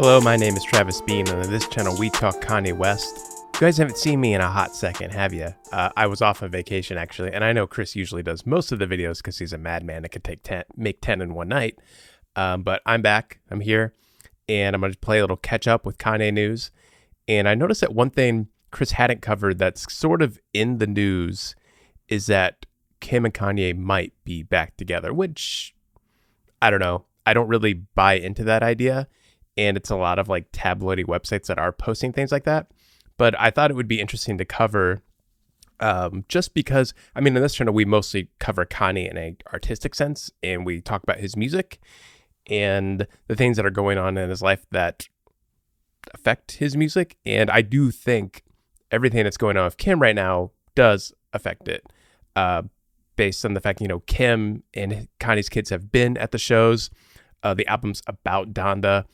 Hello, my name is Travis Bean, and on this channel we talk Kanye West. You guys haven't seen me in a hot second, have you? Uh, I was off on vacation actually, and I know Chris usually does most of the videos because he's a madman that can take ten, make ten in one night. Um, but I'm back. I'm here, and I'm going to play a little catch up with Kanye news. And I noticed that one thing Chris hadn't covered that's sort of in the news is that Kim and Kanye might be back together, which I don't know. I don't really buy into that idea and it's a lot of like tabloidy websites that are posting things like that. But I thought it would be interesting to cover um, just because, I mean, in this channel, we mostly cover Kanye in an artistic sense and we talk about his music and the things that are going on in his life that affect his music. And I do think everything that's going on with Kim right now does affect it. Uh, based on the fact, you know, Kim and Kanye's kids have been at the shows. Uh, the album's about Donda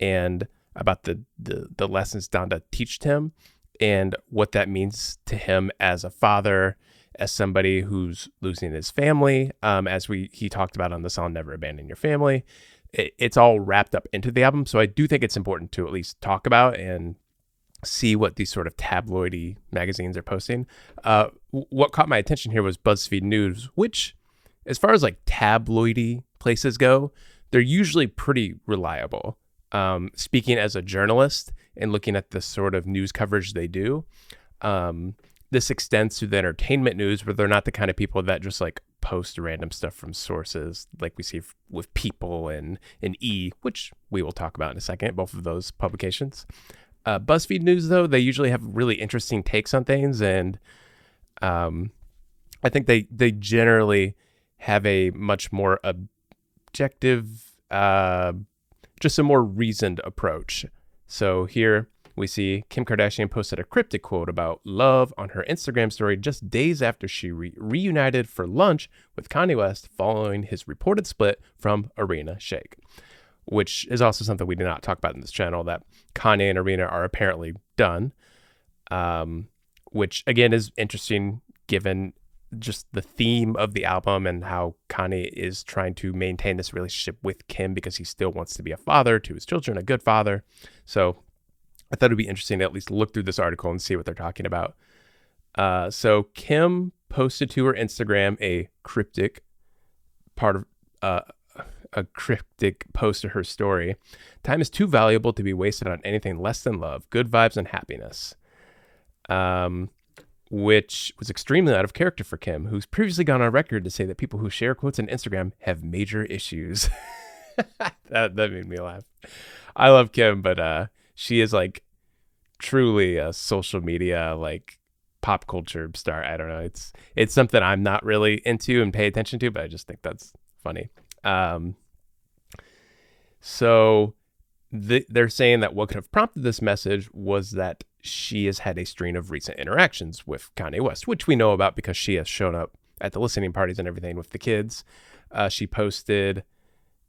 and about the, the, the lessons Donda teached him and what that means to him as a father, as somebody who's losing his family, um, as we he talked about on the song "Never Abandon Your Family." It, it's all wrapped up into the album, so I do think it's important to at least talk about and see what these sort of tabloidy magazines are posting. Uh, what caught my attention here was BuzzFeed News, which, as far as like tabloidy places go, they're usually pretty reliable um, speaking as a journalist and looking at the sort of news coverage they do, um, this extends to the entertainment news where they're not the kind of people that just like post random stuff from sources like we see f- with People and, and E, which we will talk about in a second, both of those publications. Uh, BuzzFeed News, though, they usually have really interesting takes on things, and um, I think they they generally have a much more objective uh, just a more reasoned approach. So here we see Kim Kardashian posted a cryptic quote about love on her Instagram story just days after she re- reunited for lunch with Kanye West following his reported split from Irina Shayk, which is also something we did not talk about in this channel that Kanye and Irina are apparently done. Um, which again is interesting given just the theme of the album and how Kanye is trying to maintain this relationship with Kim because he still wants to be a father to his children, a good father. So I thought it'd be interesting to at least look through this article and see what they're talking about. Uh, so Kim posted to her Instagram a cryptic part of uh, a cryptic post to her story. Time is too valuable to be wasted on anything less than love, good vibes, and happiness. Um, which was extremely out of character for Kim, who's previously gone on record to say that people who share quotes on Instagram have major issues. that, that made me laugh. I love Kim, but uh, she is like truly a social media like pop culture star. I don't know. It's it's something I'm not really into and pay attention to, but I just think that's funny. Um, so the, they're saying that what could have prompted this message was that she has had a string of recent interactions with Kanye West, which we know about because she has shown up at the listening parties and everything with the kids. Uh, she posted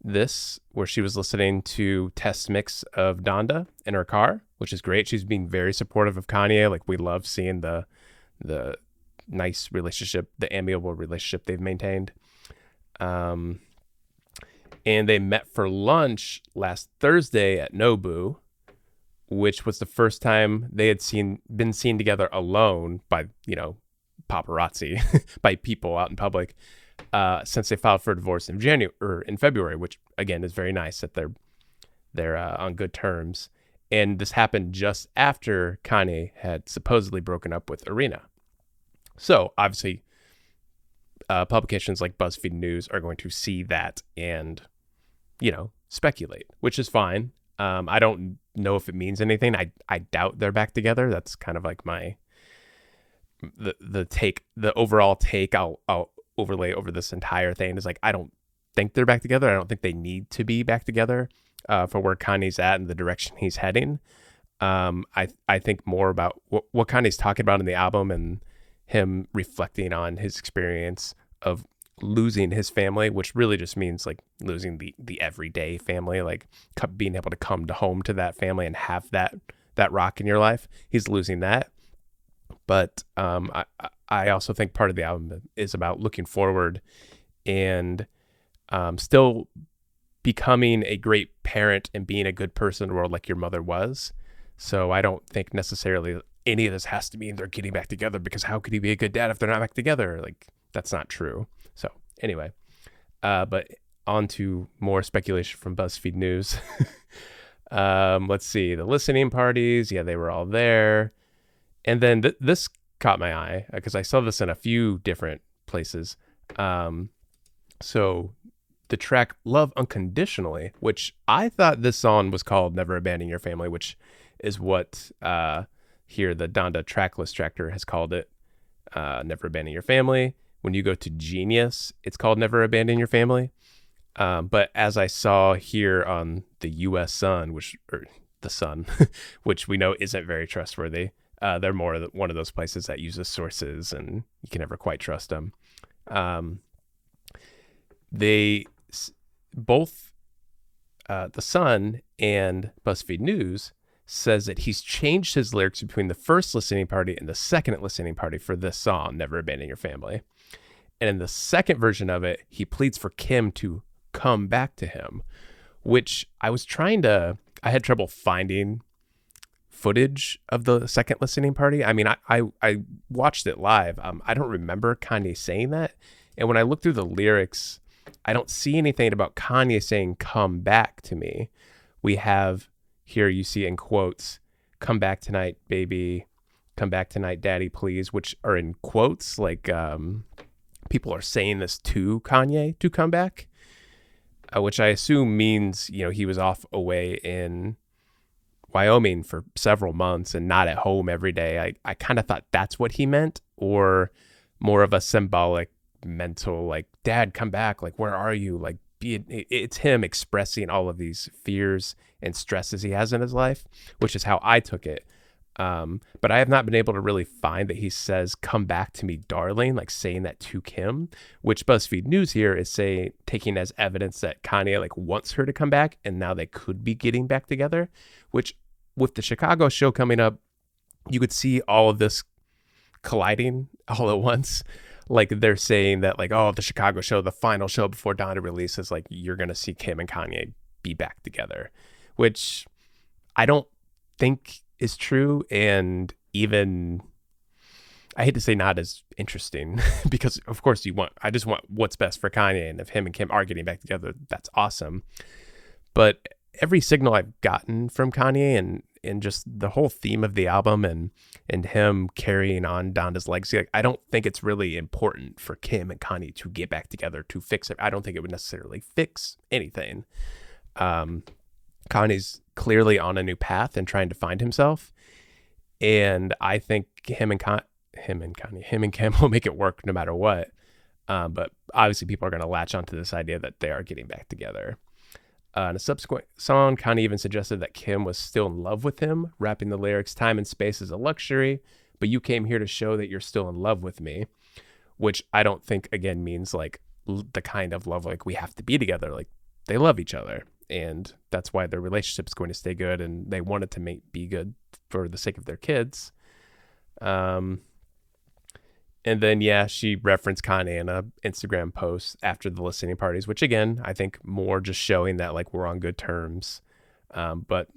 this where she was listening to test mix of Donda in her car, which is great. She's being very supportive of Kanye. Like we love seeing the the nice relationship, the amiable relationship they've maintained. Um, and they met for lunch last Thursday at Nobu, which was the first time they had seen been seen together alone by you know paparazzi by people out in public uh, since they filed for divorce in January or in February, which again is very nice that they're they're uh, on good terms. And this happened just after Kanye had supposedly broken up with Irina. So obviously, uh, publications like BuzzFeed News are going to see that and, you know, speculate, which is fine. Um, I don't know if it means anything. I I doubt they're back together. That's kind of like my the the take the overall take I'll I'll overlay over this entire thing is like I don't think they're back together. I don't think they need to be back together uh, for where Kanye's at and the direction he's heading. Um, I I think more about what what Kanye's talking about in the album and him reflecting on his experience of losing his family, which really just means like losing the the everyday family, like being able to come to home to that family and have that that rock in your life. He's losing that, but um, I I also think part of the album is about looking forward and um, still becoming a great parent and being a good person in the world like your mother was. So I don't think necessarily any of this has to mean they're getting back together because how could he be a good dad if they're not back together? Like that's not true. So anyway, uh, but on to more speculation from BuzzFeed News. um, let's see the listening parties. Yeah, they were all there, and then th- this caught my eye because uh, I saw this in a few different places. Um, so the track Love Unconditionally, which I thought this song was called Never Abandon Your Family, which is what uh, here the Donda tracklist tractor has called it. Uh, Never Abandon Your Family. When you go to Genius, it's called Never Abandon Your Family. Um, but as I saw here on the U.S. Sun, which or the Sun, which we know isn't very trustworthy, uh, they're more one of those places that uses sources, and you can never quite trust them. Um, they both uh, the Sun and BuzzFeed News says that he's changed his lyrics between the first listening party and the second listening party for this song, Never Abandon Your Family. And in the second version of it, he pleads for Kim to come back to him, which I was trying to, I had trouble finding footage of the second listening party. I mean, I, I, I watched it live. Um, I don't remember Kanye saying that. And when I look through the lyrics, I don't see anything about Kanye saying "come back to me." We have here you see in quotes, "come back tonight, baby." Come back tonight, daddy, please, which are in quotes. Like um, people are saying this to Kanye to come back, uh, which I assume means you know he was off away in Wyoming for several months and not at home every day. I, I kind of thought that's what he meant, or more of a symbolic mental like dad come back. Like where are you? Like it's him expressing all of these fears and stresses he has in his life which is how i took it um, but i have not been able to really find that he says come back to me darling like saying that to kim which buzzfeed news here is saying taking as evidence that kanye like wants her to come back and now they could be getting back together which with the chicago show coming up you could see all of this colliding all at once. Like they're saying that like oh the Chicago show the final show before Donda releases like you're gonna see Kim and Kanye be back together, which I don't think is true and even I hate to say not as interesting because of course you want I just want what's best for Kanye and if him and Kim are getting back together that's awesome. But every signal I've gotten from Kanye and and just the whole theme of the album and and him carrying on Donda's legacy. Like, I don't think it's really important for Kim and Kanye to get back together to fix it. I don't think it would necessarily fix anything. Um, Kanye's clearly on a new path and trying to find himself, and I think him and Con- him and him and Kim will make it work no matter what. Um, but obviously, people are going to latch onto this idea that they are getting back together. Uh, in a subsequent song, Kanye even suggested that Kim was still in love with him, rapping the lyrics, Time and space is a luxury, but you came here to show that you're still in love with me, which I don't think, again, means like the kind of love like we have to be together. Like they love each other, and that's why their relationship is going to stay good, and they wanted to make be good for the sake of their kids. Um, and then yeah, she referenced Kanye in a Instagram post after the listening parties, which again I think more just showing that like we're on good terms. Um, but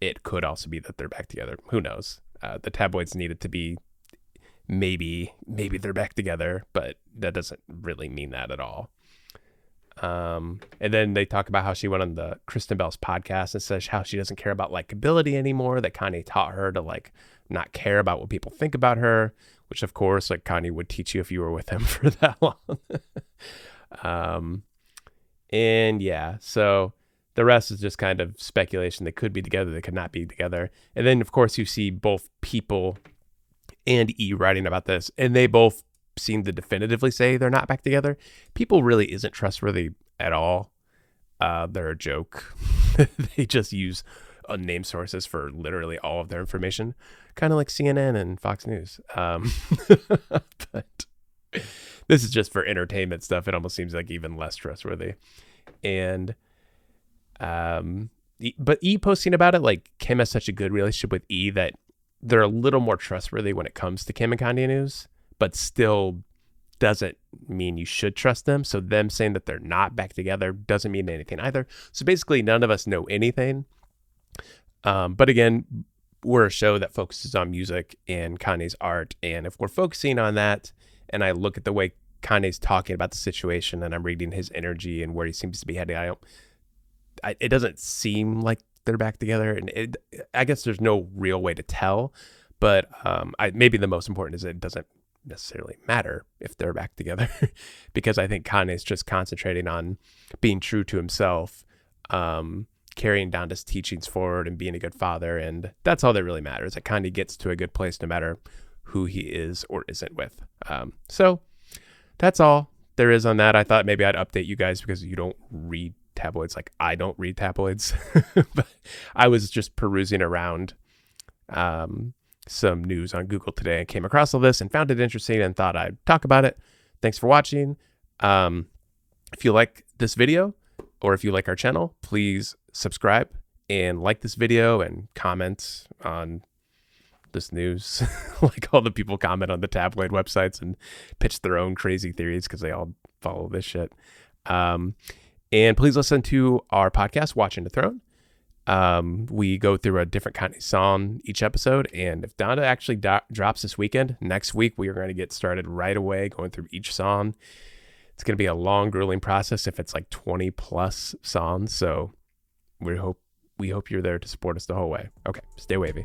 it could also be that they're back together. Who knows? Uh, the tabloids needed to be maybe maybe they're back together, but that doesn't really mean that at all. Um, and then they talk about how she went on the Kristen Bell's podcast and says how she doesn't care about likability anymore. That Kanye taught her to like not care about what people think about her, which of course like Kanye would teach you if you were with him for that long. um, and yeah, so the rest is just kind of speculation. They could be together, they could not be together. And then of course you see both people and E writing about this, and they both seem to definitively say they're not back together. People really isn't trustworthy at all. Uh, they're a joke. they just use unnamed sources for literally all of their information, kind of like CNN and Fox News. Um, but this is just for entertainment stuff. It almost seems like even less trustworthy. And um, but E posting about it, like Kim has such a good relationship with E that they're a little more trustworthy when it comes to Kim and Kanye news, but still doesn't mean you should trust them. So them saying that they're not back together doesn't mean anything either. So basically, none of us know anything. Um, but again, we're a show that focuses on music and Kanye's art, and if we're focusing on that, and I look at the way Kanye's talking about the situation, and I'm reading his energy and where he seems to be heading, I don't. I, it doesn't seem like they're back together, and it, I guess there's no real way to tell. But um, I, maybe the most important is it doesn't necessarily matter if they're back together, because I think Kanye's just concentrating on being true to himself, um, carrying down his teachings forward, and being a good father, and that's all that really matters. That Kanye gets to a good place no matter who he is or isn't with. Um, so that's all there is on that. I thought maybe I'd update you guys because you don't read tabloids like I don't read tabloids, but I was just perusing around um, some news on Google today and came across all this and found it interesting and thought I'd talk about it. Thanks for watching. Um, if you like this video or if you like our channel, please subscribe and like this video and comment on this news. like all the people comment on the tabloid websites and pitch their own crazy theories because they all follow this shit. Um, and please listen to our podcast, Watching the Throne. Um, we go through a different kind of song each episode. And if Donda actually do- drops this weekend, next week we are going to get started right away going through each song. It's going to be a long, grueling process if it's like 20 plus songs. So we hope we hope you're there to support us the whole way. Okay, stay wavy.